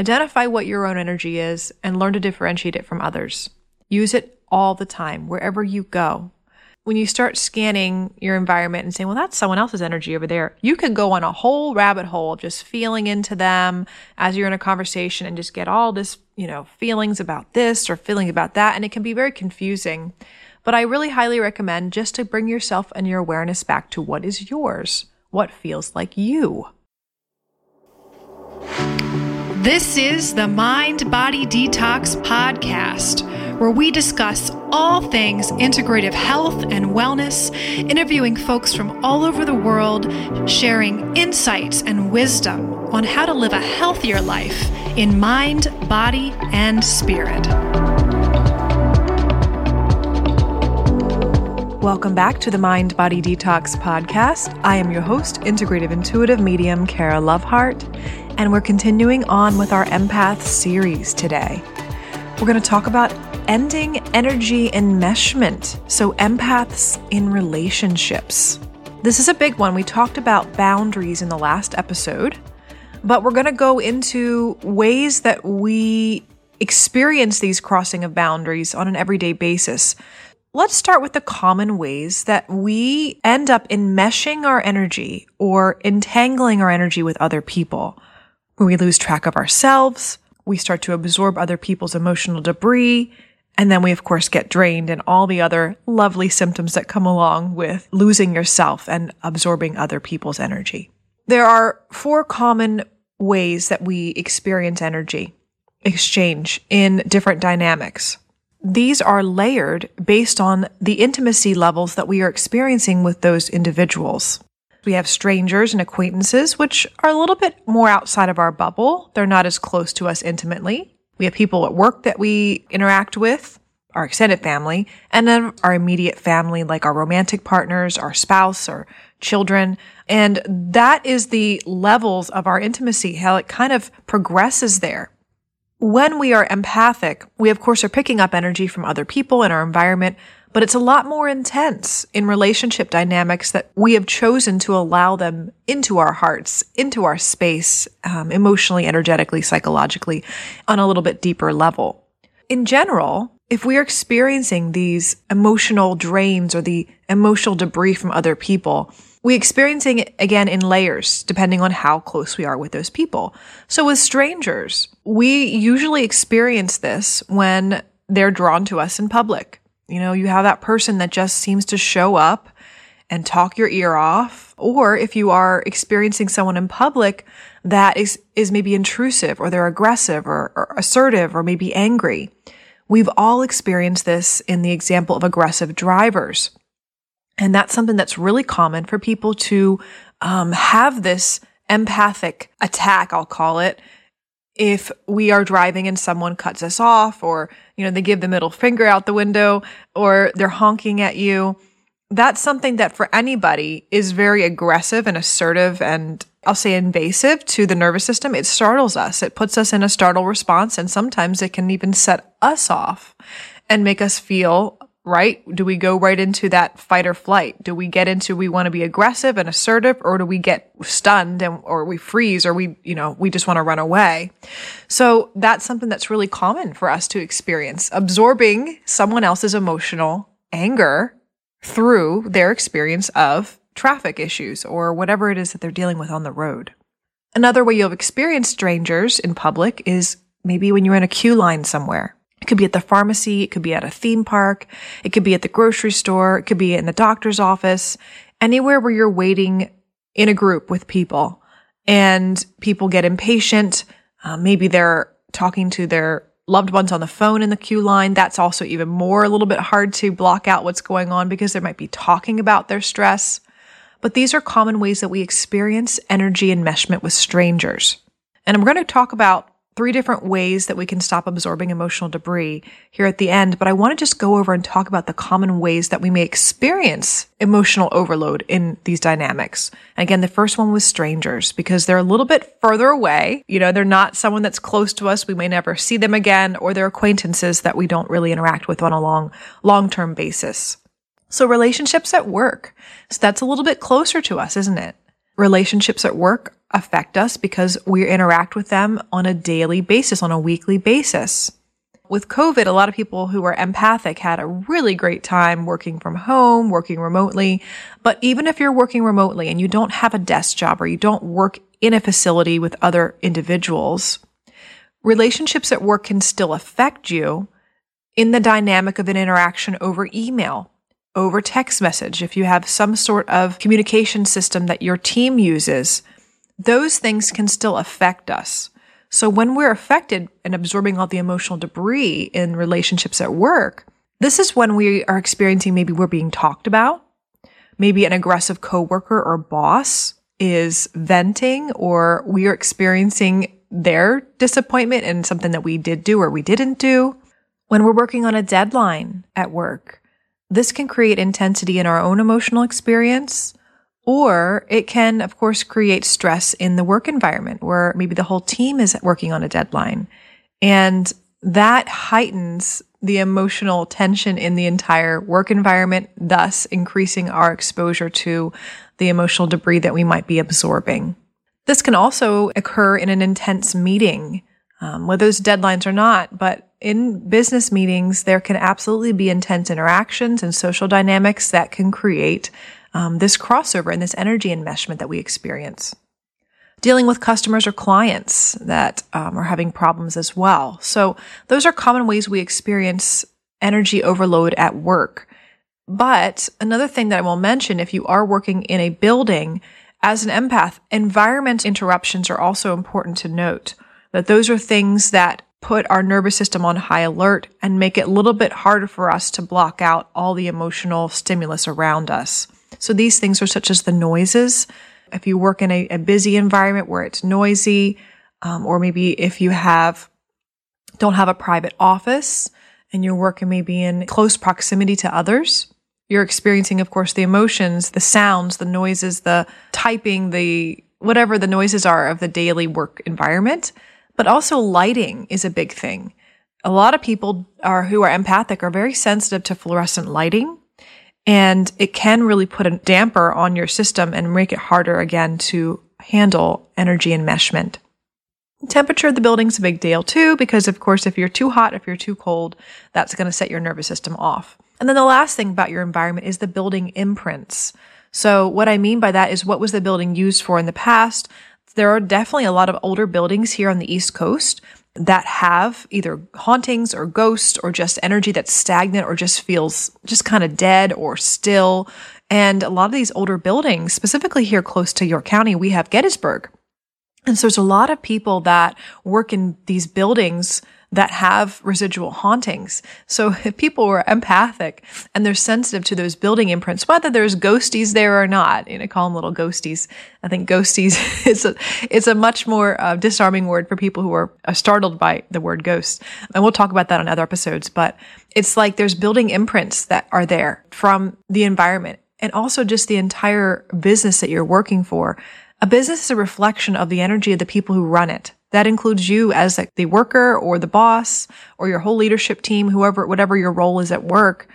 Identify what your own energy is and learn to differentiate it from others. Use it all the time, wherever you go. When you start scanning your environment and saying, well, that's someone else's energy over there, you can go on a whole rabbit hole just feeling into them as you're in a conversation and just get all this, you know, feelings about this or feeling about that. And it can be very confusing. But I really highly recommend just to bring yourself and your awareness back to what is yours, what feels like you. This is the Mind Body Detox Podcast, where we discuss all things integrative health and wellness, interviewing folks from all over the world, sharing insights and wisdom on how to live a healthier life in mind, body, and spirit. Welcome back to the Mind Body Detox podcast. I am your host, integrative intuitive medium Kara Lovehart, and we're continuing on with our empath series today. We're going to talk about ending energy enmeshment, so empaths in relationships. This is a big one. We talked about boundaries in the last episode, but we're going to go into ways that we experience these crossing of boundaries on an everyday basis. Let's start with the common ways that we end up enmeshing our energy or entangling our energy with other people. When we lose track of ourselves, we start to absorb other people's emotional debris, and then we, of course, get drained and all the other lovely symptoms that come along with losing yourself and absorbing other people's energy. There are four common ways that we experience energy exchange in different dynamics these are layered based on the intimacy levels that we are experiencing with those individuals. We have strangers and acquaintances, which are a little bit more outside of our bubble. They're not as close to us intimately. We have people at work that we interact with, our extended family, and then our immediate family, like our romantic partners, our spouse, or children. And that is the levels of our intimacy, how it kind of progresses there. When we are empathic, we of course are picking up energy from other people in our environment, but it's a lot more intense in relationship dynamics that we have chosen to allow them into our hearts, into our space, um, emotionally, energetically, psychologically, on a little bit deeper level. In general, if we are experiencing these emotional drains or the emotional debris from other people, we experiencing it again in layers, depending on how close we are with those people. So with strangers, we usually experience this when they're drawn to us in public. You know, you have that person that just seems to show up and talk your ear off. Or if you are experiencing someone in public that is, is maybe intrusive or they're aggressive or, or assertive or maybe angry. We've all experienced this in the example of aggressive drivers. And that's something that's really common for people to um, have this empathic attack, I'll call it, if we are driving and someone cuts us off or, you know, they give the middle finger out the window or they're honking at you. That's something that for anybody is very aggressive and assertive and I'll say invasive to the nervous system. It startles us. It puts us in a startle response and sometimes it can even set us off and make us feel right? Do we go right into that fight or flight? Do we get into we want to be aggressive and assertive or do we get stunned and or we freeze or we, you know, we just want to run away? So that's something that's really common for us to experience, absorbing someone else's emotional anger through their experience of traffic issues or whatever it is that they're dealing with on the road. Another way you'll experience strangers in public is maybe when you're in a queue line somewhere could be at the pharmacy. It could be at a theme park. It could be at the grocery store. It could be in the doctor's office, anywhere where you're waiting in a group with people and people get impatient. Uh, maybe they're talking to their loved ones on the phone in the queue line. That's also even more a little bit hard to block out what's going on because they might be talking about their stress. But these are common ways that we experience energy enmeshment with strangers. And I'm going to talk about three different ways that we can stop absorbing emotional debris here at the end, but I want to just go over and talk about the common ways that we may experience emotional overload in these dynamics. And again, the first one was strangers because they're a little bit further away. You know, they're not someone that's close to us. We may never see them again, or they're acquaintances that we don't really interact with on a long, long-term basis. So relationships at work. So that's a little bit closer to us, isn't it? Relationships at work affect us because we interact with them on a daily basis, on a weekly basis. With COVID, a lot of people who are empathic had a really great time working from home, working remotely. But even if you're working remotely and you don't have a desk job or you don't work in a facility with other individuals, relationships at work can still affect you in the dynamic of an interaction over email, over text message. If you have some sort of communication system that your team uses, those things can still affect us. So when we're affected and absorbing all the emotional debris in relationships at work, this is when we are experiencing maybe we're being talked about. Maybe an aggressive coworker or boss is venting or we are experiencing their disappointment in something that we did do or we didn't do. When we're working on a deadline at work, this can create intensity in our own emotional experience or it can, of course, create stress in the work environment where maybe the whole team is working on a deadline. And that heightens the emotional tension in the entire work environment, thus increasing our exposure to the emotional debris that we might be absorbing. This can also occur in an intense meeting, um, whether those deadlines or not, but in business meetings, there can absolutely be intense interactions and social dynamics that can create um, this crossover and this energy enmeshment that we experience. Dealing with customers or clients that um, are having problems as well. So those are common ways we experience energy overload at work. But another thing that I will mention, if you are working in a building as an empath, environment interruptions are also important to note that those are things that put our nervous system on high alert and make it a little bit harder for us to block out all the emotional stimulus around us. So these things are such as the noises. If you work in a, a busy environment where it's noisy, um, or maybe if you have don't have a private office and you're working maybe in close proximity to others, you're experiencing, of course, the emotions, the sounds, the noises, the typing, the whatever the noises are of the daily work environment. But also lighting is a big thing. A lot of people are who are empathic are very sensitive to fluorescent lighting. And it can really put a damper on your system and make it harder again to handle energy enmeshment. Temperature of the building's a big deal too, because of course, if you're too hot, if you're too cold, that's going to set your nervous system off. And then the last thing about your environment is the building imprints. So what I mean by that is what was the building used for in the past? There are definitely a lot of older buildings here on the East Coast that have either hauntings or ghosts or just energy that's stagnant or just feels just kind of dead or still. And a lot of these older buildings, specifically here close to York County, we have Gettysburg. And so there's a lot of people that work in these buildings that have residual hauntings. So if people are empathic and they're sensitive to those building imprints, whether there's ghosties there or not, you know, call them little ghosties. I think ghosties is a, it's a much more uh, disarming word for people who are uh, startled by the word ghost. And we'll talk about that on other episodes, but it's like there's building imprints that are there from the environment and also just the entire business that you're working for. A business is a reflection of the energy of the people who run it. That includes you as the worker or the boss or your whole leadership team, whoever, whatever your role is at work.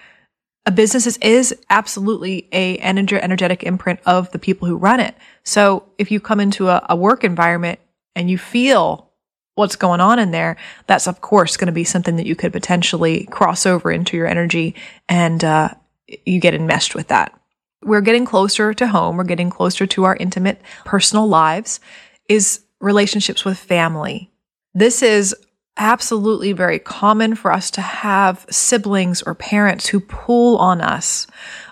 A business is, is absolutely a energy, energetic imprint of the people who run it. So if you come into a, a work environment and you feel what's going on in there, that's of course going to be something that you could potentially cross over into your energy and uh, you get enmeshed with that. We're getting closer to home. We're getting closer to our intimate personal lives. Is relationships with family. This is absolutely very common for us to have siblings or parents who pull on us.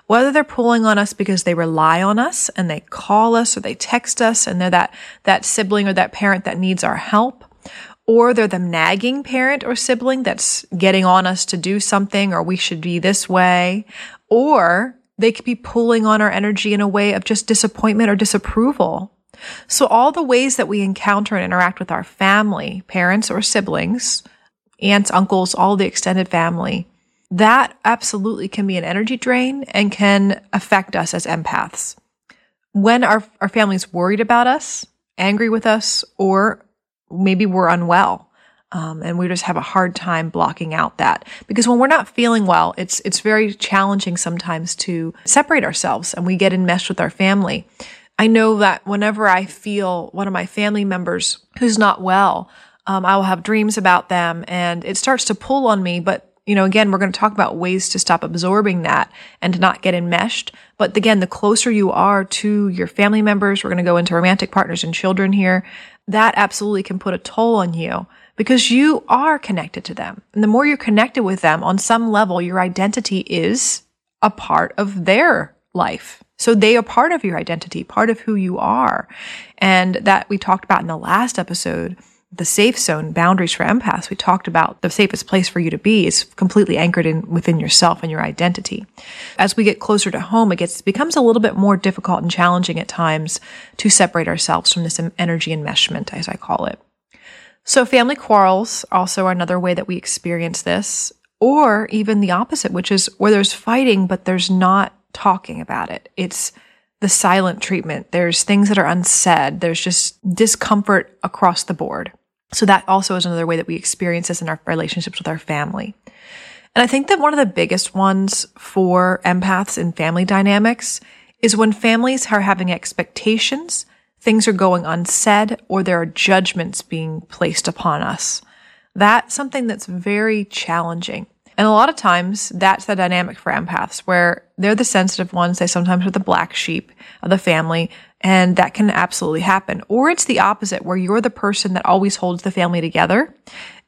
Whether they're pulling on us because they rely on us and they call us or they text us and they're that, that sibling or that parent that needs our help, or they're the nagging parent or sibling that's getting on us to do something or we should be this way, or they could be pulling on our energy in a way of just disappointment or disapproval. So all the ways that we encounter and interact with our family, parents or siblings, aunts, uncles, all the extended family, that absolutely can be an energy drain and can affect us as empaths. When our, our family's worried about us, angry with us, or maybe we're unwell, um, and we just have a hard time blocking out that because when we're not feeling well, it's it's very challenging sometimes to separate ourselves, and we get enmeshed with our family I know that whenever I feel one of my family members who's not well, um, I will have dreams about them and it starts to pull on me. But, you know, again, we're going to talk about ways to stop absorbing that and to not get enmeshed. But again, the closer you are to your family members, we're going to go into romantic partners and children here. That absolutely can put a toll on you because you are connected to them. And the more you're connected with them on some level, your identity is a part of their life. So they are part of your identity, part of who you are. And that we talked about in the last episode the safe zone boundaries for empaths. We talked about the safest place for you to be is completely anchored in within yourself and your identity. As we get closer to home it gets becomes a little bit more difficult and challenging at times to separate ourselves from this energy enmeshment as i call it. So family quarrels also are another way that we experience this or even the opposite which is where there's fighting but there's not talking about it it's the silent treatment. There's things that are unsaid. There's just discomfort across the board. So that also is another way that we experience this in our relationships with our family. And I think that one of the biggest ones for empaths in family dynamics is when families are having expectations, things are going unsaid, or there are judgments being placed upon us. That's something that's very challenging. And a lot of times that's the dynamic for empaths where they're the sensitive ones. They sometimes are the black sheep of the family and that can absolutely happen. Or it's the opposite where you're the person that always holds the family together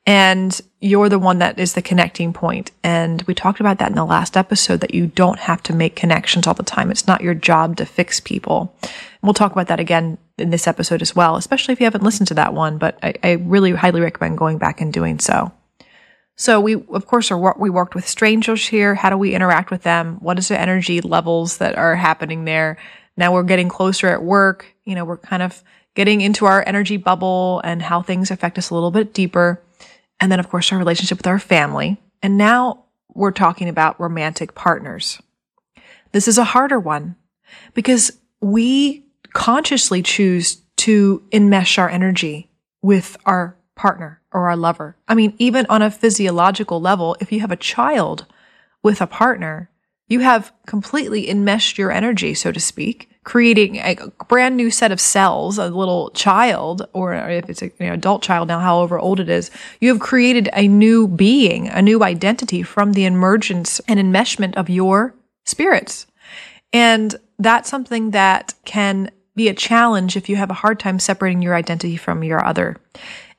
and you're the one that is the connecting point. And we talked about that in the last episode that you don't have to make connections all the time. It's not your job to fix people. And we'll talk about that again in this episode as well, especially if you haven't listened to that one, but I, I really highly recommend going back and doing so. So we, of course, are we worked with strangers here. How do we interact with them? What is the energy levels that are happening there? Now we're getting closer at work. You know, we're kind of getting into our energy bubble and how things affect us a little bit deeper. And then, of course, our relationship with our family. And now we're talking about romantic partners. This is a harder one because we consciously choose to enmesh our energy with our partner or our lover. I mean, even on a physiological level, if you have a child with a partner, you have completely enmeshed your energy, so to speak, creating a brand new set of cells, a little child, or if it's an you know, adult child now, however old it is, you have created a new being, a new identity from the emergence and enmeshment of your spirits. And that's something that can be a challenge if you have a hard time separating your identity from your other.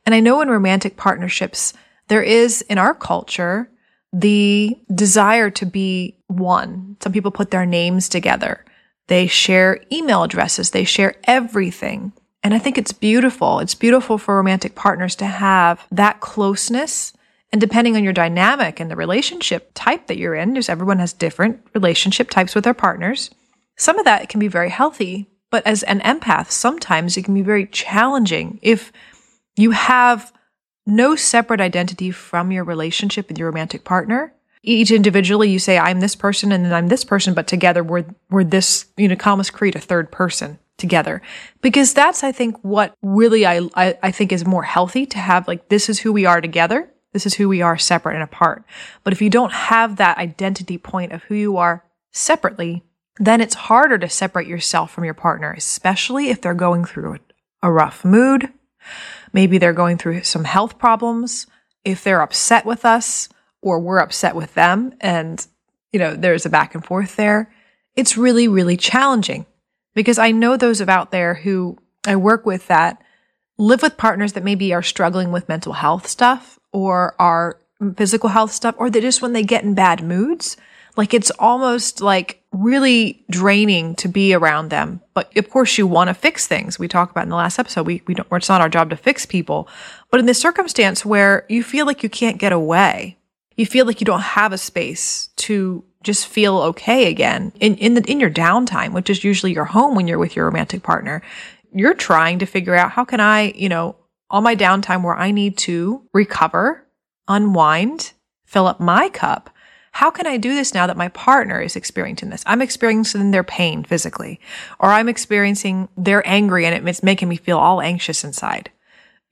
And I know in romantic partnerships, there is in our culture the desire to be one. Some people put their names together. They share email addresses. They share everything. And I think it's beautiful. It's beautiful for romantic partners to have that closeness. And depending on your dynamic and the relationship type that you're in, because everyone has different relationship types with their partners, some of that can be very healthy. But as an empath, sometimes it can be very challenging if you have no separate identity from your relationship with your romantic partner. Each individually, you say, I'm this person and then I'm this person, but together we're, we're this, you know, almost create a third person together. Because that's, I think, what really I, I, I think is more healthy to have like, this is who we are together. This is who we are separate and apart. But if you don't have that identity point of who you are separately, then it's harder to separate yourself from your partner, especially if they're going through a rough mood, Maybe they're going through some health problems. If they're upset with us or we're upset with them and, you know, there's a back and forth there, it's really, really challenging because I know those of out there who I work with that live with partners that maybe are struggling with mental health stuff or are physical health stuff, or they just when they get in bad moods, like it's almost like really draining to be around them. But of course, you want to fix things. We talked about in the last episode. We, we don't, it's not our job to fix people. But in this circumstance where you feel like you can't get away, you feel like you don't have a space to just feel okay again in, in the, in your downtime, which is usually your home when you're with your romantic partner. You're trying to figure out how can I, you know, all my downtime where I need to recover, unwind, fill up my cup how can I do this now that my partner is experiencing this? I'm experiencing their pain physically, or I'm experiencing they're angry and it's making me feel all anxious inside.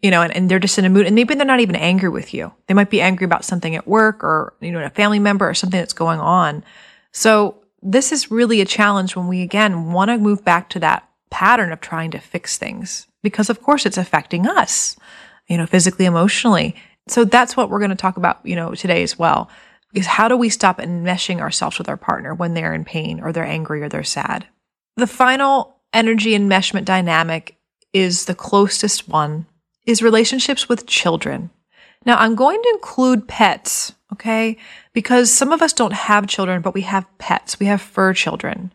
You know, and, and they're just in a mood and maybe they're not even angry with you. They might be angry about something at work or, you know, a family member or something that's going on. So this is really a challenge when we again want to move back to that pattern of trying to fix things because, of course, it's affecting us, you know, physically, emotionally. So that's what we're going to talk about, you know, today as well is how do we stop enmeshing ourselves with our partner when they're in pain or they're angry or they're sad? The final energy enmeshment dynamic is the closest one is relationships with children. Now I'm going to include pets, okay? Because some of us don't have children, but we have pets. We have fur children.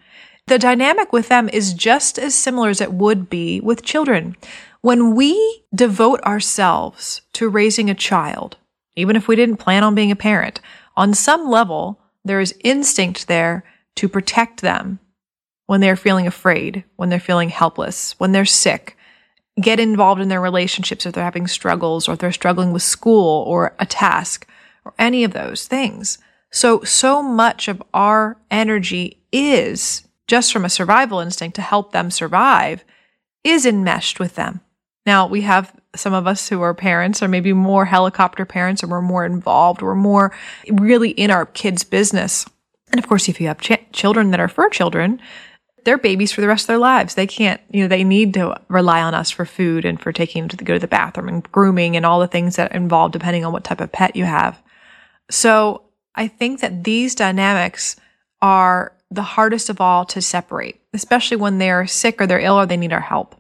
The dynamic with them is just as similar as it would be with children. When we devote ourselves to raising a child, even if we didn't plan on being a parent, on some level, there is instinct there to protect them when they're feeling afraid, when they're feeling helpless, when they're sick. Get involved in their relationships if they're having struggles or if they're struggling with school or a task or any of those things. So, so much of our energy is just from a survival instinct to help them survive is enmeshed with them. Now, we have some of us who are parents or maybe more helicopter parents or we're more involved, we're more really in our kids' business. And of course, if you have ch- children that are fur children, they're babies for the rest of their lives. They can't, you know, they need to rely on us for food and for taking them to the, go to the bathroom and grooming and all the things that involve depending on what type of pet you have. So I think that these dynamics are the hardest of all to separate, especially when they're sick or they're ill or they need our help.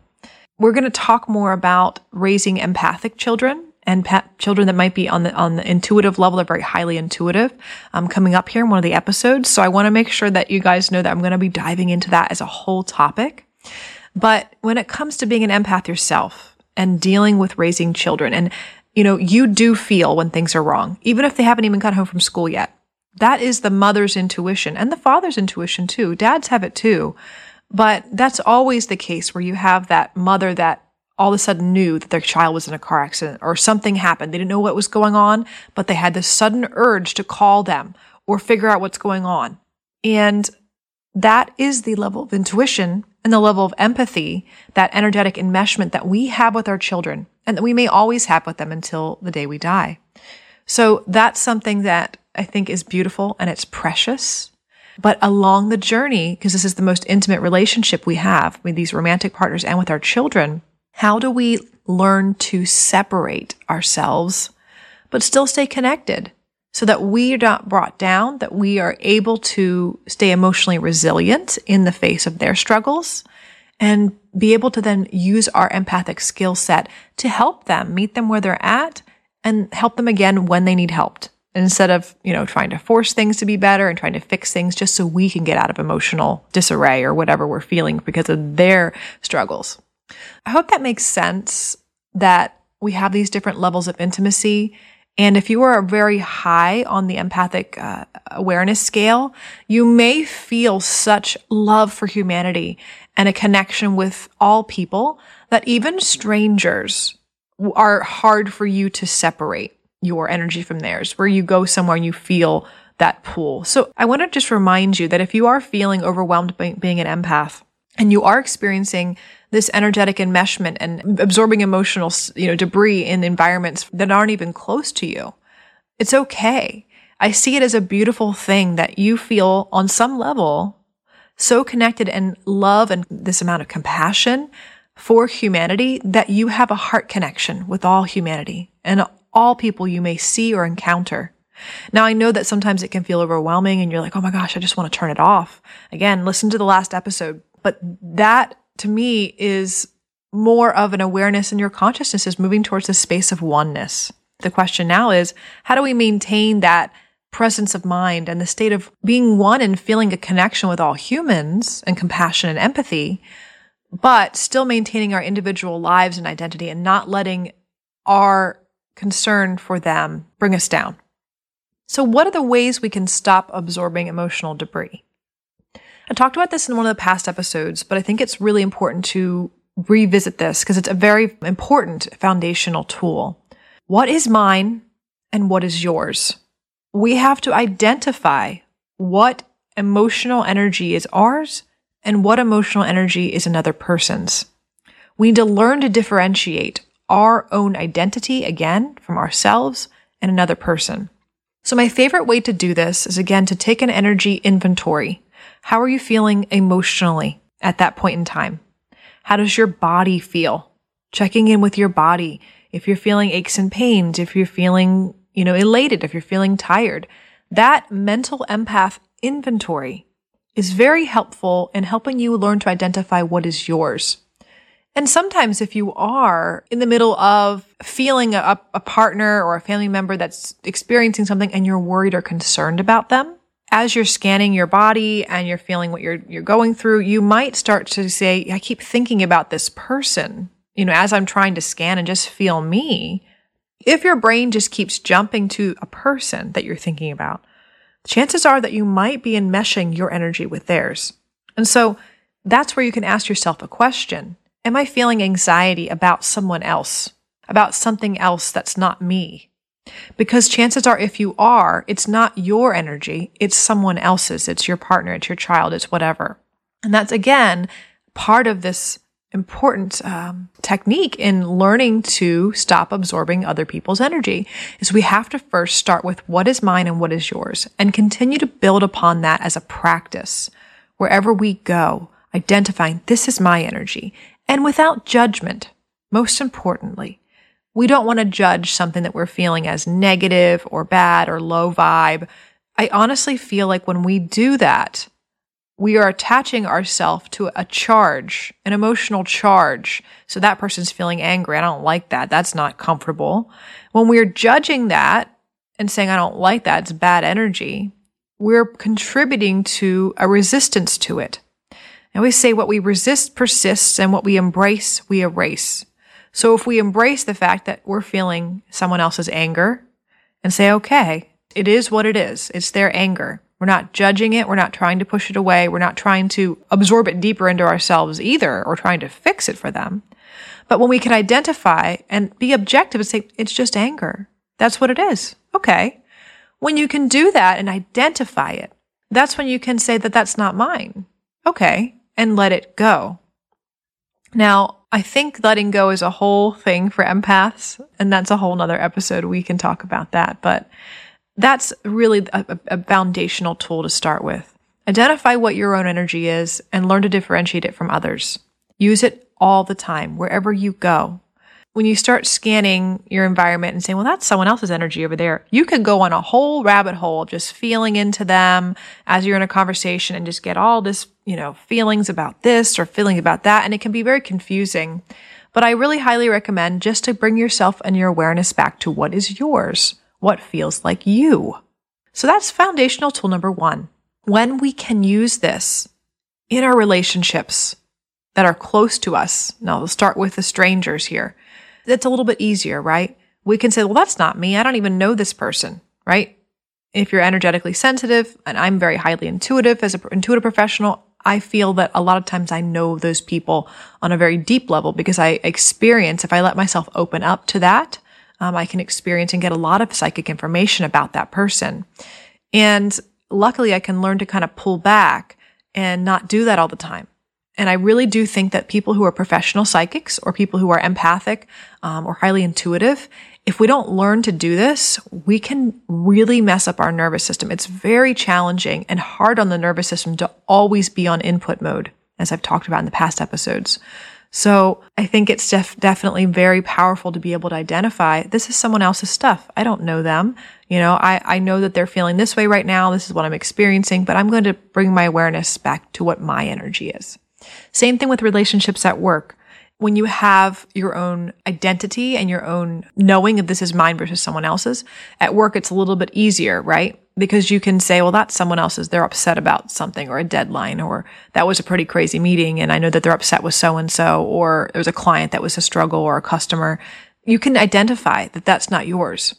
We're going to talk more about raising empathic children and pet children that might be on the on the intuitive level. They're very highly intuitive. Um, coming up here in one of the episodes, so I want to make sure that you guys know that I'm going to be diving into that as a whole topic. But when it comes to being an empath yourself and dealing with raising children, and you know, you do feel when things are wrong, even if they haven't even got home from school yet. That is the mother's intuition and the father's intuition too. Dads have it too. But that's always the case where you have that mother that all of a sudden knew that their child was in a car accident or something happened. They didn't know what was going on, but they had this sudden urge to call them or figure out what's going on. And that is the level of intuition and the level of empathy, that energetic enmeshment that we have with our children and that we may always have with them until the day we die. So that's something that I think is beautiful and it's precious. But along the journey, because this is the most intimate relationship we have with these romantic partners and with our children, how do we learn to separate ourselves, but still stay connected? So that we are not brought down, that we are able to stay emotionally resilient in the face of their struggles and be able to then use our empathic skill set to help them meet them where they're at and help them again when they need help instead of, you know, trying to force things to be better and trying to fix things just so we can get out of emotional disarray or whatever we're feeling because of their struggles. I hope that makes sense that we have these different levels of intimacy. And if you are very high on the empathic uh, awareness scale, you may feel such love for humanity and a connection with all people that even strangers are hard for you to separate your energy from theirs, where you go somewhere and you feel that pull. So I want to just remind you that if you are feeling overwhelmed by being an empath and you are experiencing this energetic enmeshment and absorbing emotional, you know, debris in environments that aren't even close to you, it's okay. I see it as a beautiful thing that you feel on some level so connected and love and this amount of compassion for humanity that you have a heart connection with all humanity and all people you may see or encounter. Now, I know that sometimes it can feel overwhelming and you're like, oh my gosh, I just want to turn it off. Again, listen to the last episode. But that to me is more of an awareness and your consciousness is moving towards the space of oneness. The question now is, how do we maintain that presence of mind and the state of being one and feeling a connection with all humans and compassion and empathy, but still maintaining our individual lives and identity and not letting our concern for them bring us down. So, what are the ways we can stop absorbing emotional debris? I talked about this in one of the past episodes, but I think it's really important to revisit this because it's a very important foundational tool. What is mine and what is yours? We have to identify what emotional energy is ours and what emotional energy is another person's. We need to learn to differentiate our own identity again from ourselves and another person. So my favorite way to do this is again to take an energy inventory. How are you feeling emotionally at that point in time? How does your body feel? Checking in with your body. If you're feeling aches and pains, if you're feeling, you know, elated, if you're feeling tired, that mental empath inventory is very helpful in helping you learn to identify what is yours. And sometimes if you are in the middle of feeling a, a, partner or a family member that's experiencing something and you're worried or concerned about them, as you're scanning your body and you're feeling what you're, you're going through, you might start to say, I keep thinking about this person, you know, as I'm trying to scan and just feel me. If your brain just keeps jumping to a person that you're thinking about, chances are that you might be enmeshing your energy with theirs. And so that's where you can ask yourself a question. Am I feeling anxiety about someone else, about something else that's not me? Because chances are, if you are, it's not your energy, it's someone else's. It's your partner, it's your child, it's whatever. And that's again part of this important um, technique in learning to stop absorbing other people's energy is we have to first start with what is mine and what is yours and continue to build upon that as a practice wherever we go identifying this is my energy and without judgment most importantly we don't want to judge something that we're feeling as negative or bad or low vibe i honestly feel like when we do that we are attaching ourselves to a charge, an emotional charge. So that person's feeling angry. I don't like that. That's not comfortable. When we're judging that and saying, I don't like that, it's bad energy, we're contributing to a resistance to it. And we say what we resist persists and what we embrace, we erase. So if we embrace the fact that we're feeling someone else's anger and say, okay, it is what it is. It's their anger. We're not judging it. We're not trying to push it away. We're not trying to absorb it deeper into ourselves either or trying to fix it for them. But when we can identify and be objective and say, it's just anger. That's what it is. Okay. When you can do that and identify it, that's when you can say that that's not mine. Okay. And let it go. Now, I think letting go is a whole thing for empaths, and that's a whole nother episode. We can talk about that. But that's really a, a, foundational tool to start with. Identify what your own energy is and learn to differentiate it from others. Use it all the time, wherever you go. When you start scanning your environment and saying, well, that's someone else's energy over there, you could go on a whole rabbit hole just feeling into them as you're in a conversation and just get all this, you know, feelings about this or feeling about that. And it can be very confusing. But I really highly recommend just to bring yourself and your awareness back to what is yours what feels like you. So that's foundational tool number one. When we can use this in our relationships that are close to us, now we'll start with the strangers here. It's a little bit easier, right? We can say, well, that's not me. I don't even know this person, right? If you're energetically sensitive, and I'm very highly intuitive as an intuitive professional, I feel that a lot of times I know those people on a very deep level because I experience, if I let myself open up to that, um, I can experience and get a lot of psychic information about that person. And luckily, I can learn to kind of pull back and not do that all the time. And I really do think that people who are professional psychics or people who are empathic um, or highly intuitive, if we don't learn to do this, we can really mess up our nervous system. It's very challenging and hard on the nervous system to always be on input mode, as I've talked about in the past episodes. So I think it's def- definitely very powerful to be able to identify this is someone else's stuff. I don't know them. You know, I, I know that they're feeling this way right now. This is what I'm experiencing, but I'm going to bring my awareness back to what my energy is. Same thing with relationships at work. When you have your own identity and your own knowing of this is mine versus someone else's, at work it's a little bit easier, right? because you can say, well, that's someone else's. They're upset about something or a deadline, or that was a pretty crazy meeting. And I know that they're upset with so and so, or there was a client that was a struggle or a customer. You can identify that that's not yours.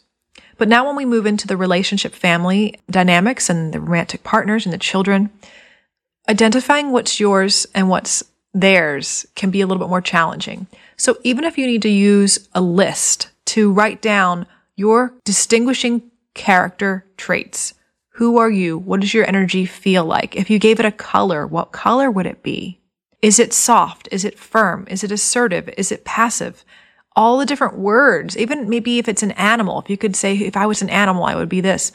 But now when we move into the relationship family dynamics and the romantic partners and the children, identifying what's yours and what's theirs can be a little bit more challenging. So even if you need to use a list to write down your distinguishing character traits. Who are you? What does your energy feel like? If you gave it a color, what color would it be? Is it soft? Is it firm? Is it assertive? Is it passive? All the different words, even maybe if it's an animal, if you could say, if I was an animal, I would be this.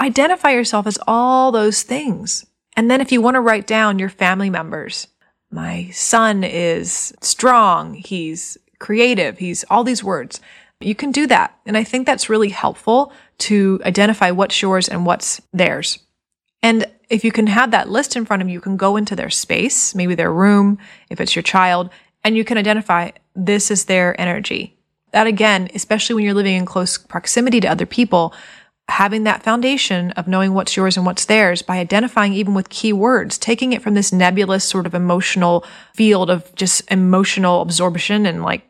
Identify yourself as all those things. And then if you want to write down your family members, my son is strong. He's creative. He's all these words. You can do that. And I think that's really helpful to identify what's yours and what's theirs. And if you can have that list in front of you, you can go into their space, maybe their room, if it's your child, and you can identify this is their energy. That again, especially when you're living in close proximity to other people, having that foundation of knowing what's yours and what's theirs by identifying even with keywords, taking it from this nebulous sort of emotional field of just emotional absorption and like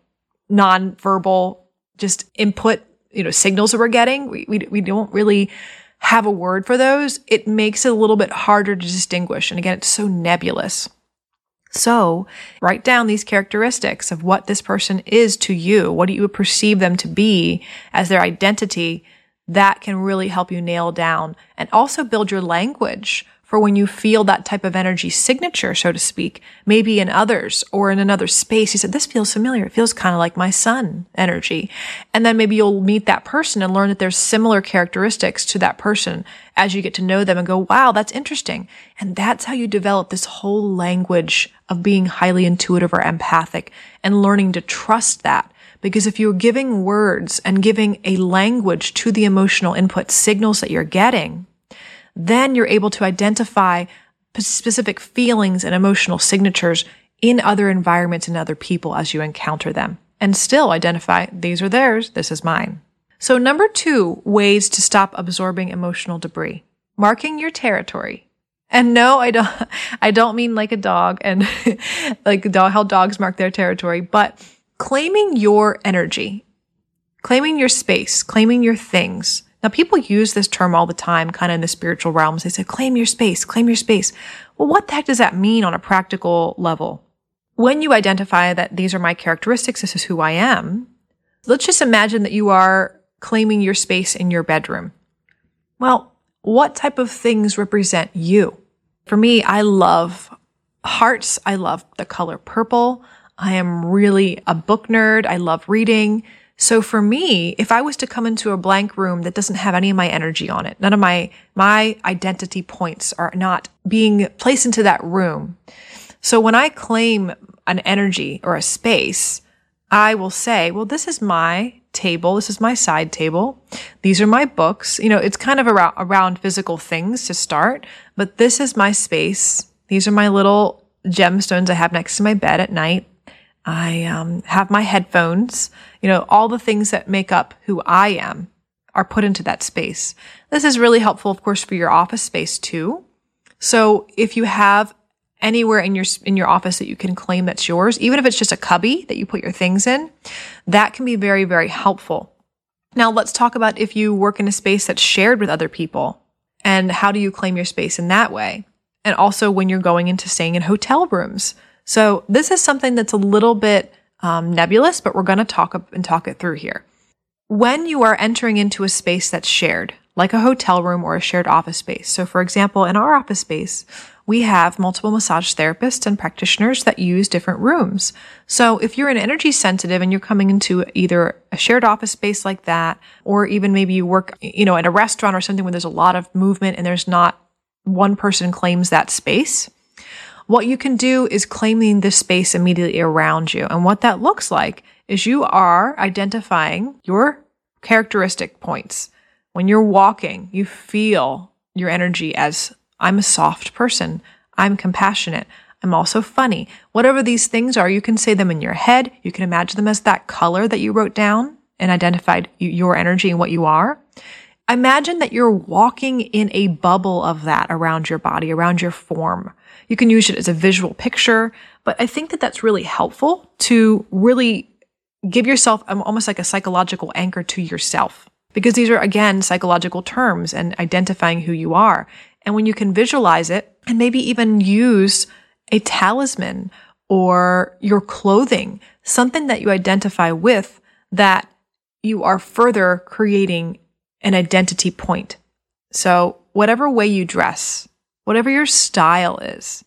nonverbal just input, you know, signals that we're getting. We, we, we don't really have a word for those. It makes it a little bit harder to distinguish. And again, it's so nebulous. So write down these characteristics of what this person is to you. What do you perceive them to be as their identity? That can really help you nail down and also build your language for when you feel that type of energy signature, so to speak, maybe in others or in another space. You said, this feels familiar. It feels kind of like my son energy. And then maybe you'll meet that person and learn that there's similar characteristics to that person as you get to know them and go, wow, that's interesting. And that's how you develop this whole language of being highly intuitive or empathic and learning to trust that. Because if you're giving words and giving a language to the emotional input signals that you're getting, then you're able to identify specific feelings and emotional signatures in other environments and other people as you encounter them and still identify these are theirs, this is mine. So number two, ways to stop absorbing emotional debris. Marking your territory. And no, I don't, I don't mean like a dog and like how dogs mark their territory, but claiming your energy, claiming your space, claiming your things, now, people use this term all the time, kind of in the spiritual realms. They say, claim your space, claim your space. Well, what the heck does that mean on a practical level? When you identify that these are my characteristics, this is who I am, let's just imagine that you are claiming your space in your bedroom. Well, what type of things represent you? For me, I love hearts. I love the color purple. I am really a book nerd. I love reading. So for me, if I was to come into a blank room that doesn't have any of my energy on it, none of my, my identity points are not being placed into that room. So when I claim an energy or a space, I will say, well, this is my table. This is my side table. These are my books. You know, it's kind of around, around physical things to start, but this is my space. These are my little gemstones I have next to my bed at night. I um, have my headphones. You know, all the things that make up who I am are put into that space. This is really helpful, of course, for your office space too. So if you have anywhere in your in your office that you can claim that's yours, even if it's just a cubby that you put your things in, that can be very very helpful. Now let's talk about if you work in a space that's shared with other people and how do you claim your space in that way? And also when you're going into staying in hotel rooms. So this is something that's a little bit um, nebulous, but we're going to talk and talk it through here. When you are entering into a space that's shared, like a hotel room or a shared office space. So for example, in our office space, we have multiple massage therapists and practitioners that use different rooms. So if you're an energy sensitive and you're coming into either a shared office space like that, or even maybe you work, you know, at a restaurant or something where there's a lot of movement and there's not one person claims that space, what you can do is claiming the space immediately around you. And what that looks like is you are identifying your characteristic points. When you're walking, you feel your energy as I'm a soft person. I'm compassionate. I'm also funny. Whatever these things are, you can say them in your head. You can imagine them as that color that you wrote down and identified your energy and what you are. Imagine that you're walking in a bubble of that around your body, around your form. You can use it as a visual picture, but I think that that's really helpful to really give yourself um, almost like a psychological anchor to yourself because these are again psychological terms and identifying who you are. And when you can visualize it and maybe even use a talisman or your clothing, something that you identify with that you are further creating an identity point. So whatever way you dress, whatever your style is.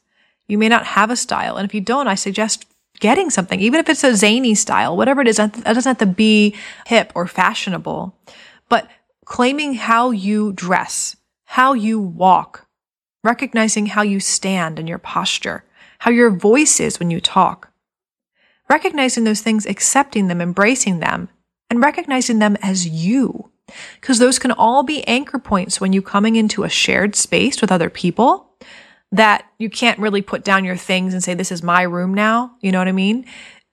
You may not have a style. And if you don't, I suggest getting something, even if it's a zany style, whatever it is, that doesn't have to be hip or fashionable, but claiming how you dress, how you walk, recognizing how you stand and your posture, how your voice is when you talk. Recognizing those things, accepting them, embracing them, and recognizing them as you. Because those can all be anchor points when you're coming into a shared space with other people that you can't really put down your things and say, this is my room now. You know what I mean?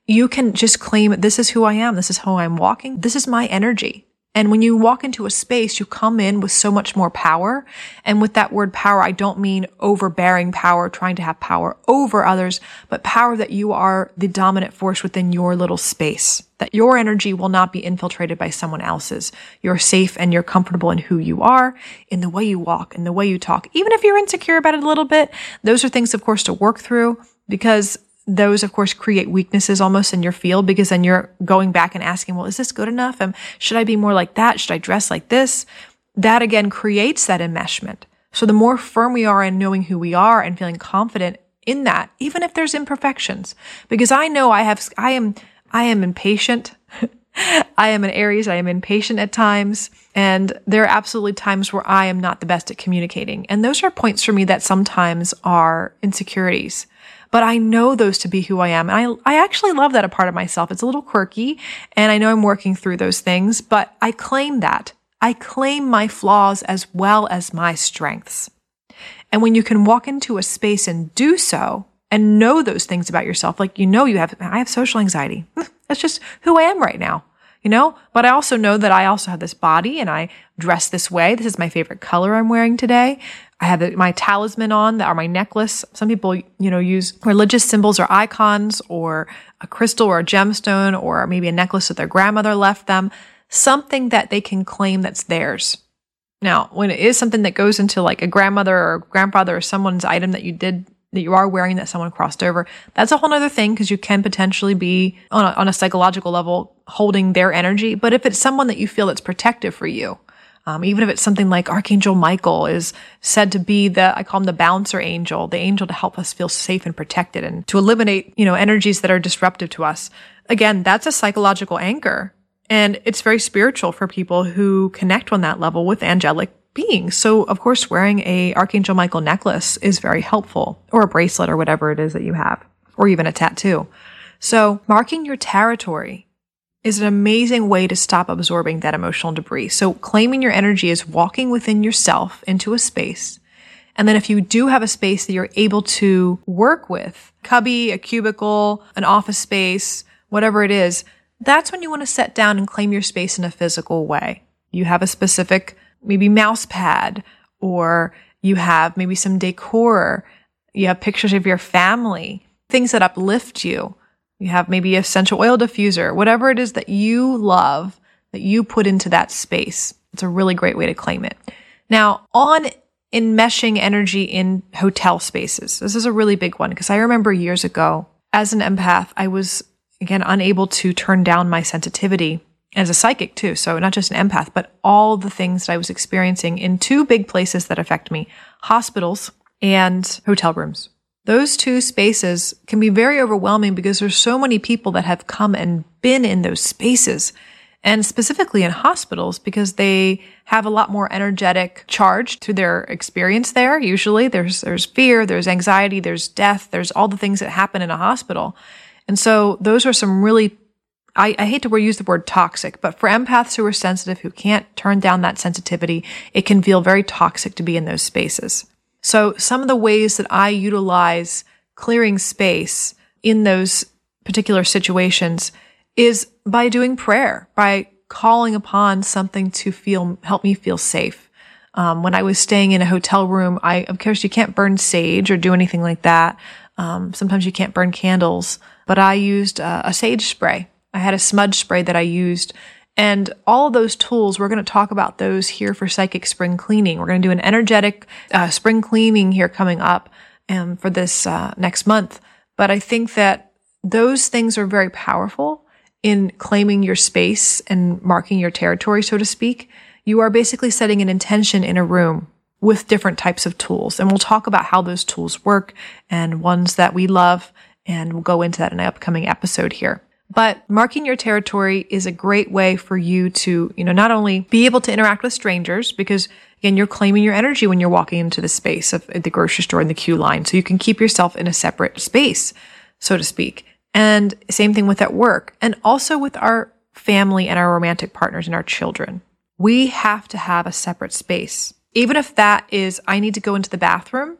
You can just claim, this is who I am. This is how I'm walking. This is my energy. And when you walk into a space, you come in with so much more power. And with that word power, I don't mean overbearing power, trying to have power over others, but power that you are the dominant force within your little space, that your energy will not be infiltrated by someone else's. You're safe and you're comfortable in who you are, in the way you walk, in the way you talk. Even if you're insecure about it a little bit, those are things, of course, to work through because those of course create weaknesses almost in your field because then you're going back and asking, well, is this good enough? And should I be more like that? Should I dress like this? That again creates that enmeshment. So the more firm we are in knowing who we are and feeling confident in that, even if there's imperfections, because I know I have, I am, I am impatient. I am an Aries. I am impatient at times. And there are absolutely times where I am not the best at communicating. And those are points for me that sometimes are insecurities but I know those to be who I am. And I, I actually love that a part of myself. It's a little quirky and I know I'm working through those things, but I claim that. I claim my flaws as well as my strengths. And when you can walk into a space and do so and know those things about yourself, like you know you have, I have social anxiety. That's just who I am right now you know? But I also know that I also have this body and I dress this way. This is my favorite color I'm wearing today. I have my talisman on that are my necklace. Some people, you know, use religious symbols or icons or a crystal or a gemstone or maybe a necklace that their grandmother left them, something that they can claim that's theirs. Now, when it is something that goes into like a grandmother or grandfather or someone's item that you did that you are wearing that someone crossed over, that's a whole other thing because you can potentially be on a, on a psychological level holding their energy. But if it's someone that you feel that's protective for you, um, even if it's something like Archangel Michael is said to be the, I call him the bouncer angel, the angel to help us feel safe and protected and to eliminate, you know, energies that are disruptive to us. Again, that's a psychological anchor. And it's very spiritual for people who connect on that level with angelic beings. So, of course, wearing a Archangel Michael necklace is very helpful or a bracelet or whatever it is that you have, or even a tattoo. So, marking your territory is an amazing way to stop absorbing that emotional debris. So claiming your energy is walking within yourself into a space. And then if you do have a space that you're able to work with, cubby, a cubicle, an office space, whatever it is, that's when you want to set down and claim your space in a physical way. You have a specific, maybe mouse pad, or you have maybe some decor. You have pictures of your family, things that uplift you. You have maybe essential oil diffuser, whatever it is that you love that you put into that space. It's a really great way to claim it. Now, on enmeshing energy in hotel spaces. This is a really big one because I remember years ago as an empath, I was again unable to turn down my sensitivity as a psychic too. So not just an empath, but all the things that I was experiencing in two big places that affect me, hospitals and hotel rooms. Those two spaces can be very overwhelming because there's so many people that have come and been in those spaces and specifically in hospitals because they have a lot more energetic charge to their experience there. Usually there's, there's fear, there's anxiety, there's death, there's all the things that happen in a hospital. And so those are some really I, I, hate to use the word toxic, but for empaths who are sensitive, who can't turn down that sensitivity, it can feel very toxic to be in those spaces. So some of the ways that I utilize clearing space in those particular situations is by doing prayer, by calling upon something to feel, help me feel safe. Um, when I was staying in a hotel room, I, of course, you can't burn sage or do anything like that. Um, sometimes you can't burn candles, but I used uh, a sage spray. I had a smudge spray that I used and all those tools, we're going to talk about those here for psychic spring cleaning. We're going to do an energetic uh, spring cleaning here coming up um, for this uh, next month. But I think that those things are very powerful in claiming your space and marking your territory, so to speak. You are basically setting an intention in a room with different types of tools. And we'll talk about how those tools work and ones that we love. And we'll go into that in an upcoming episode here. But marking your territory is a great way for you to, you know, not only be able to interact with strangers because again, you're claiming your energy when you're walking into the space of the grocery store in the queue line. So you can keep yourself in a separate space, so to speak. And same thing with at work and also with our family and our romantic partners and our children. We have to have a separate space. Even if that is, I need to go into the bathroom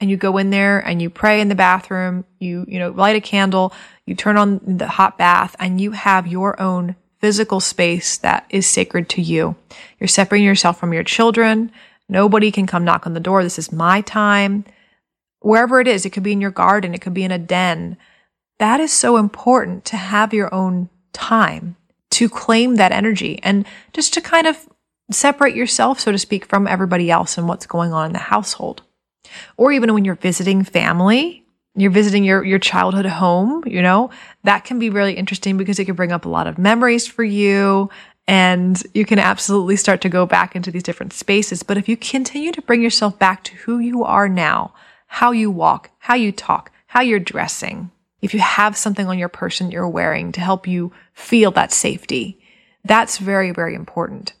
and you go in there and you pray in the bathroom, you, you know, light a candle, you turn on the hot bath and you have your own physical space that is sacred to you. You're separating yourself from your children. Nobody can come knock on the door. This is my time. Wherever it is, it could be in your garden, it could be in a den. That is so important to have your own time to claim that energy and just to kind of separate yourself, so to speak, from everybody else and what's going on in the household. Or even when you're visiting family, you're visiting your, your childhood home, you know, that can be really interesting because it can bring up a lot of memories for you. And you can absolutely start to go back into these different spaces. But if you continue to bring yourself back to who you are now, how you walk, how you talk, how you're dressing, if you have something on your person you're wearing to help you feel that safety, that's very, very important.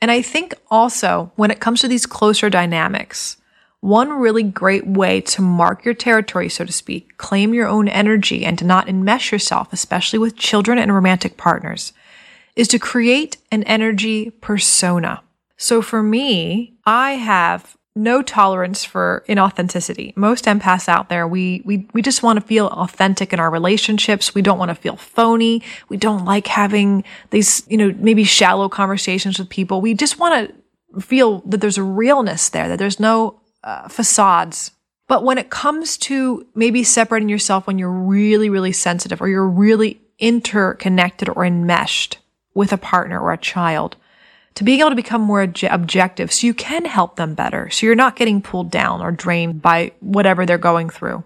And I think also when it comes to these closer dynamics, one really great way to mark your territory, so to speak, claim your own energy and to not enmesh yourself, especially with children and romantic partners, is to create an energy persona. So for me, I have no tolerance for inauthenticity. Most empaths out there, we, we, we just want to feel authentic in our relationships. We don't want to feel phony. We don't like having these, you know, maybe shallow conversations with people. We just want to feel that there's a realness there, that there's no uh, facades. But when it comes to maybe separating yourself when you're really, really sensitive or you're really interconnected or enmeshed with a partner or a child, to being able to become more objective so you can help them better. So you're not getting pulled down or drained by whatever they're going through.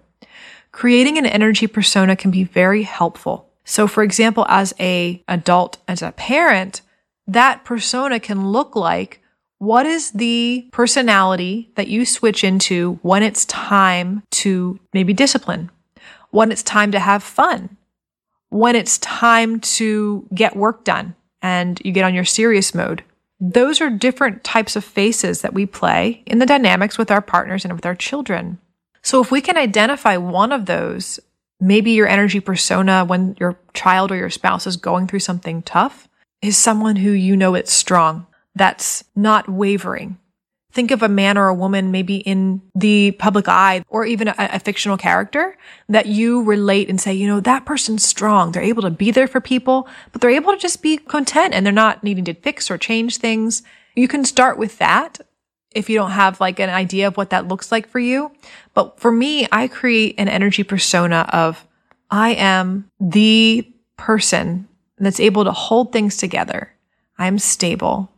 Creating an energy persona can be very helpful. So for example, as a adult, as a parent, that persona can look like what is the personality that you switch into when it's time to maybe discipline, when it's time to have fun, when it's time to get work done and you get on your serious mode, those are different types of faces that we play in the dynamics with our partners and with our children. So if we can identify one of those, maybe your energy persona when your child or your spouse is going through something tough is someone who you know it's strong, that's not wavering, think of a man or a woman maybe in the public eye or even a, a, fictional character that you relate and say, you know, that person's strong. They're able to be there for people, but they're able to just be content and they're not needing to fix or change things. You can start with that if you don't have like an idea of what that looks like for you. But for me, I create an energy persona of I am the person that's able to hold things together. I'm stable.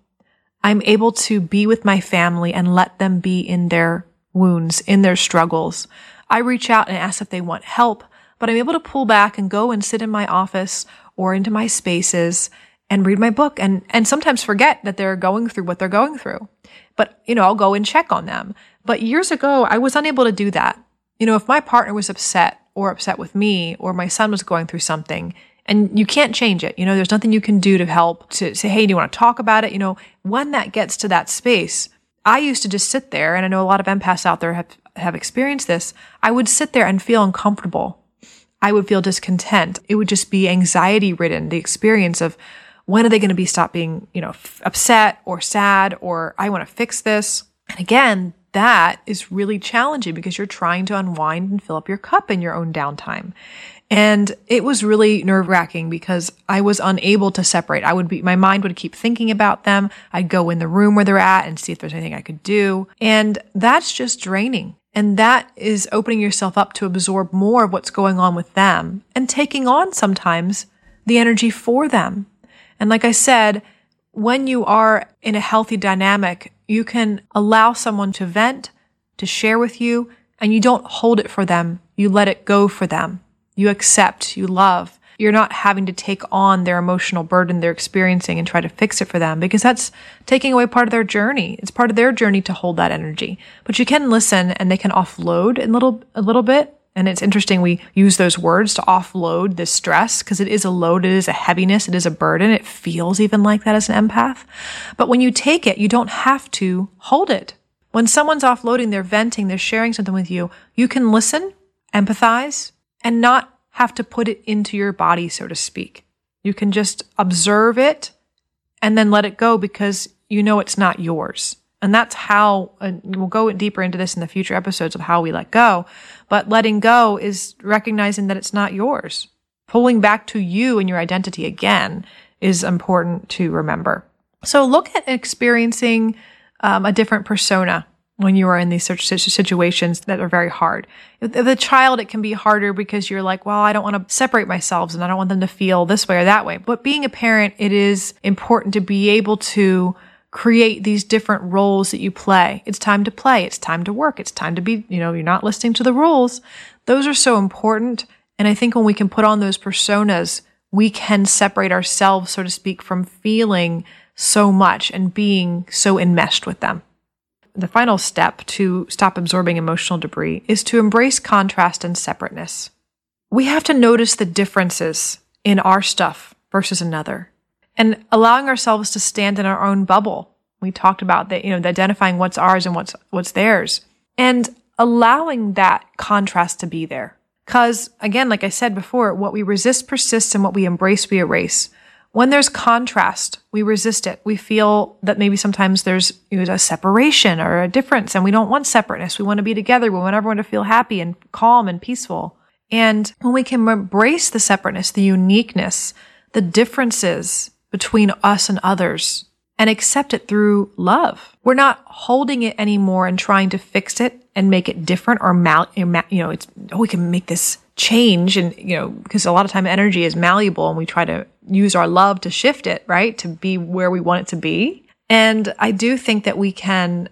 I'm able to be with my family and let them be in their wounds, in their struggles. I reach out and ask if they want help, but I'm able to pull back and go and sit in my office or into my spaces and read my book and, and sometimes forget that they're going through what they're going through. But, you know, I'll go and check on them. But years ago, I was unable to do that. You know, if my partner was upset or upset with me or my son was going through something, and you can't change it. You know, there's nothing you can do to help to say, Hey, do you want to talk about it? You know, when that gets to that space, I used to just sit there and I know a lot of empaths out there have, have experienced this. I would sit there and feel uncomfortable. I would feel discontent. It would just be anxiety ridden. The experience of when are they going to be stop being, you know, f- upset or sad or I want to fix this. And again, that is really challenging because you're trying to unwind and fill up your cup in your own downtime. And it was really nerve wracking because I was unable to separate. I would be, my mind would keep thinking about them. I'd go in the room where they're at and see if there's anything I could do. And that's just draining. And that is opening yourself up to absorb more of what's going on with them and taking on sometimes the energy for them. And like I said, when you are in a healthy dynamic, you can allow someone to vent, to share with you, and you don't hold it for them. You let it go for them you accept, you love. You're not having to take on their emotional burden they're experiencing and try to fix it for them because that's taking away part of their journey. It's part of their journey to hold that energy. But you can listen and they can offload a little, a little bit And it's interesting we use those words to offload this stress because it is a load, it is a heaviness, it is a burden. It feels even like that as an empath. But when you take it, you don't have to hold it. When someone's offloading, they're venting, they're sharing something with you, you can listen, empathize, and not have to put it into your body, so to speak. You can just observe it and then let it go because you know it's not yours. And that's how, and we'll go deeper into this in the future episodes of how we let go. But letting go is recognizing that it's not yours. Pulling back to you and your identity again is important to remember. So look at experiencing um, a different persona when you are in these situations that are very hard. The child, it can be harder because you're like, well, I don't want to separate myself and I don't want them to feel this way or that way. But being a parent, it is important to be able to create these different roles that you play. It's time to play. It's time to work. It's time to be, you know, you're not listening to the rules. Those are so important. And I think when we can put on those personas, we can separate ourselves, so to speak, from feeling so much and being so enmeshed with them. The final step to stop absorbing emotional debris is to embrace contrast and separateness. We have to notice the differences in our stuff versus another and allowing ourselves to stand in our own bubble. We talked about that, you know, identifying what's ours and what's, what's theirs and allowing that contrast to be there. Cause again, like I said before, what we resist persists and what we embrace, we erase. When there's contrast, we resist it. We feel that maybe sometimes there's you know, a separation or a difference and we don't want separateness. We want to be together. We want everyone to feel happy and calm and peaceful. And when we can embrace the separateness, the uniqueness, the differences, between us and others and accept it through love. We're not holding it anymore and trying to fix it and make it different or mal, you know, it's, oh, we can make this change. And, you know, because a lot of time energy is malleable and we try to use our love to shift it, right? To be where we want it to be. And I do think that we can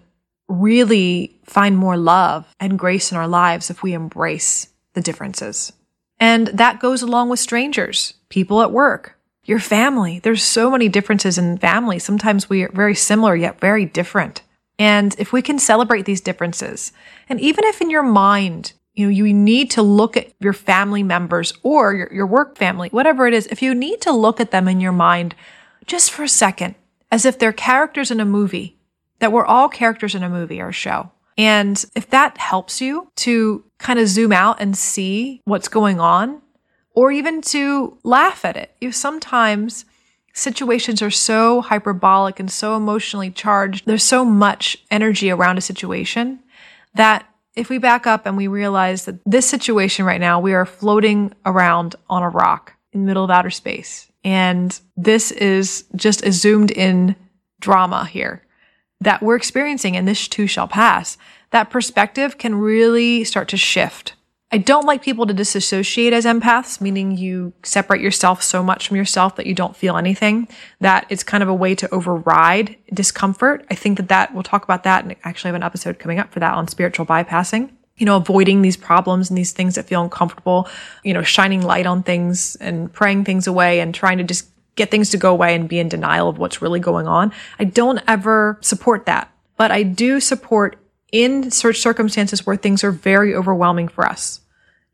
really find more love and grace in our lives if we embrace the differences. And that goes along with strangers, people at work, your family. There's so many differences in family. Sometimes we are very similar yet very different. And if we can celebrate these differences, and even if in your mind, you know, you need to look at your family members or your, your work family, whatever it is, if you need to look at them in your mind just for a second, as if they're characters in a movie, that we're all characters in a movie or show. And if that helps you to kind of zoom out and see what's going on, or even to laugh at it. You sometimes situations are so hyperbolic and so emotionally charged. There's so much energy around a situation that if we back up and we realize that this situation right now, we are floating around on a rock in the middle of outer space. And this is just a zoomed in drama here that we're experiencing and this too shall pass. That perspective can really start to shift I don't like people to disassociate as empaths, meaning you separate yourself so much from yourself that you don't feel anything, that it's kind of a way to override discomfort. I think that that, we'll talk about that and actually have an episode coming up for that on spiritual bypassing. You know, avoiding these problems and these things that feel uncomfortable, you know, shining light on things and praying things away and trying to just get things to go away and be in denial of what's really going on. I don't ever support that, but I do support in such circumstances where things are very overwhelming for us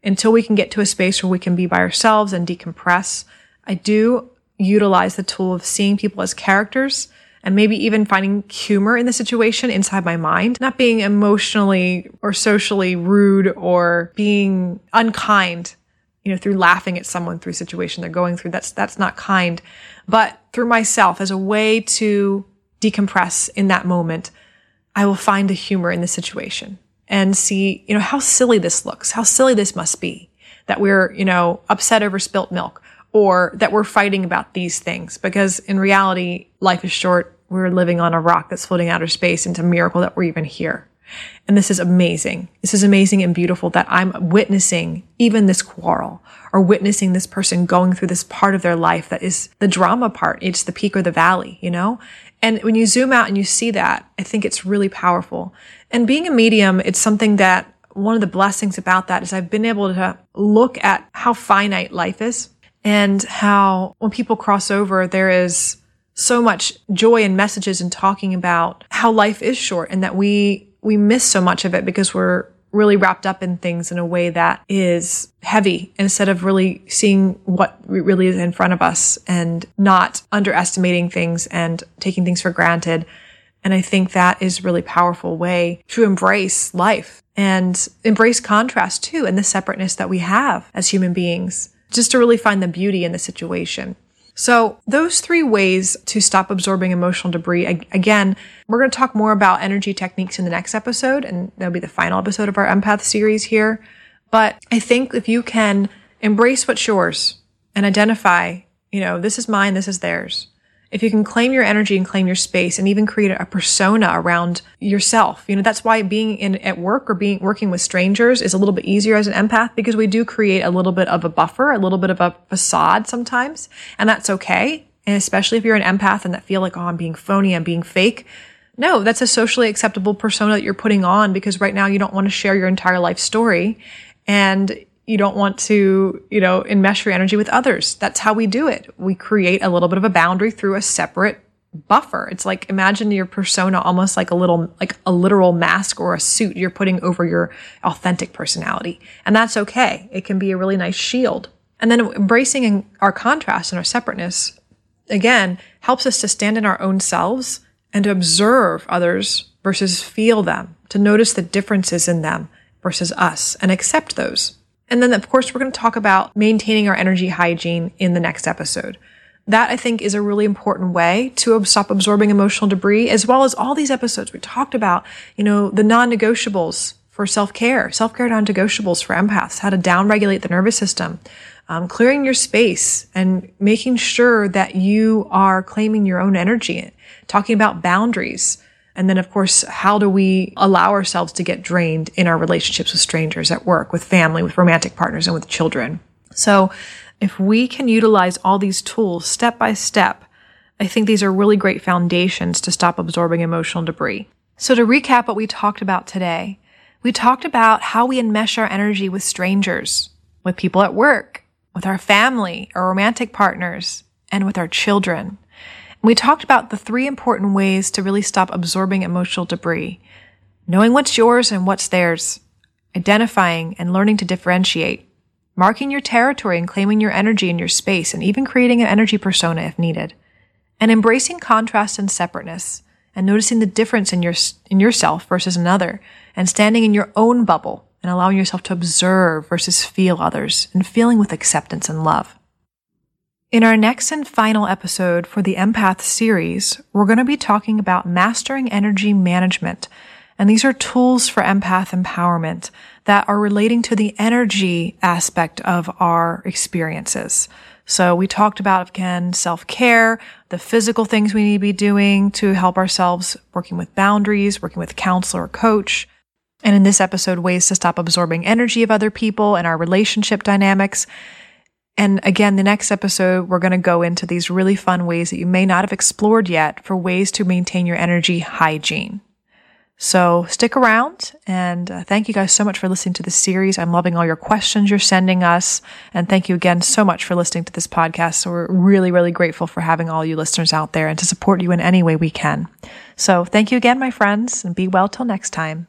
until we can get to a space where we can be by ourselves and decompress, I do utilize the tool of seeing people as characters and maybe even finding humor in the situation inside my mind, not being emotionally or socially rude or being unkind, you know, through laughing at someone through a situation they're going through. That's, that's not kind, but through myself as a way to decompress in that moment. I will find the humor in the situation and see, you know, how silly this looks, how silly this must be that we're, you know, upset over spilt milk or that we're fighting about these things because in reality, life is short. We're living on a rock that's floating outer space. And it's a miracle that we're even here. And this is amazing. This is amazing and beautiful that I'm witnessing even this quarrel or witnessing this person going through this part of their life that is the drama part. It's the peak or the valley, you know? And when you zoom out and you see that, I think it's really powerful. And being a medium, it's something that one of the blessings about that is I've been able to look at how finite life is and how when people cross over, there is so much joy and messages in talking about how life is short and that we, we miss so much of it because we're really wrapped up in things in a way that is heavy instead of really seeing what really is in front of us and not underestimating things and taking things for granted. And I think that is really powerful way to embrace life and embrace contrast too and the separateness that we have as human beings, just to really find the beauty in the situation. So those three ways to stop absorbing emotional debris. Again, we're going to talk more about energy techniques in the next episode, and that'll be the final episode of our empath series here. But I think if you can embrace what's yours and identify, you know, this is mine, this is theirs, if you can claim your energy and claim your space and even create a persona around yourself you know that's why being in at work or being working with strangers is a little bit easier as an empath because we do create a little bit of a buffer a little bit of a facade sometimes and that's okay. And especially if you're an empath and that feel like oh i'm being phony i'm being fake no that's a socially acceptable persona that you're putting on because right now you don't want to share your entire life story. And you don't want to, you know, enmesh your energy with others. That's how we do it. We create a little bit of a boundary through a separate buffer. It's like imagine your persona almost like a little, like a literal mask or a suit you're putting over your authentic personality. And that's okay. It can be a really nice shield. And then embracing our contrast and our separateness, again, helps us to stand in our own selves and to observe others versus feel them, to notice the differences in them versus us and accept those. And then, of course, we're going to talk about maintaining our energy hygiene in the next episode. That I think is a really important way to stop absorbing emotional debris, as well as all these episodes we talked about, you know, the non-negotiables for self-care, self-care non-negotiables for empaths, how to downregulate the nervous system, um, clearing your space and making sure that you are claiming your own energy, talking about boundaries, and then, of course, how do we allow ourselves to get drained in our relationships with strangers at work, with family, with romantic partners, and with children? So, if we can utilize all these tools step by step, I think these are really great foundations to stop absorbing emotional debris. So, to recap what we talked about today, we talked about how we enmesh our energy with strangers, with people at work, with our family, our romantic partners, and with our children. We talked about the three important ways to really stop absorbing emotional debris knowing what's yours and what's theirs, identifying and learning to differentiate, marking your territory and claiming your energy and your space, and even creating an energy persona if needed, and embracing contrast and separateness, and noticing the difference in, your, in yourself versus another, and standing in your own bubble and allowing yourself to observe versus feel others, and feeling with acceptance and love. In our next and final episode for the Empath series, we're going to be talking about mastering energy management. And these are tools for empath empowerment that are relating to the energy aspect of our experiences. So we talked about again, self-care, the physical things we need to be doing to help ourselves, working with boundaries, working with counselor or coach. And in this episode, ways to stop absorbing energy of other people and our relationship dynamics. And again, the next episode, we're going to go into these really fun ways that you may not have explored yet for ways to maintain your energy hygiene. So stick around and uh, thank you guys so much for listening to this series. I'm loving all your questions you're sending us. And thank you again so much for listening to this podcast. So we're really, really grateful for having all you listeners out there and to support you in any way we can. So thank you again, my friends, and be well till next time.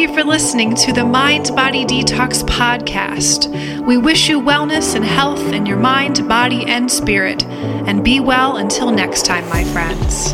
You for listening to the Mind Body Detox podcast. We wish you wellness and health in your mind, body, and spirit. And be well until next time, my friends.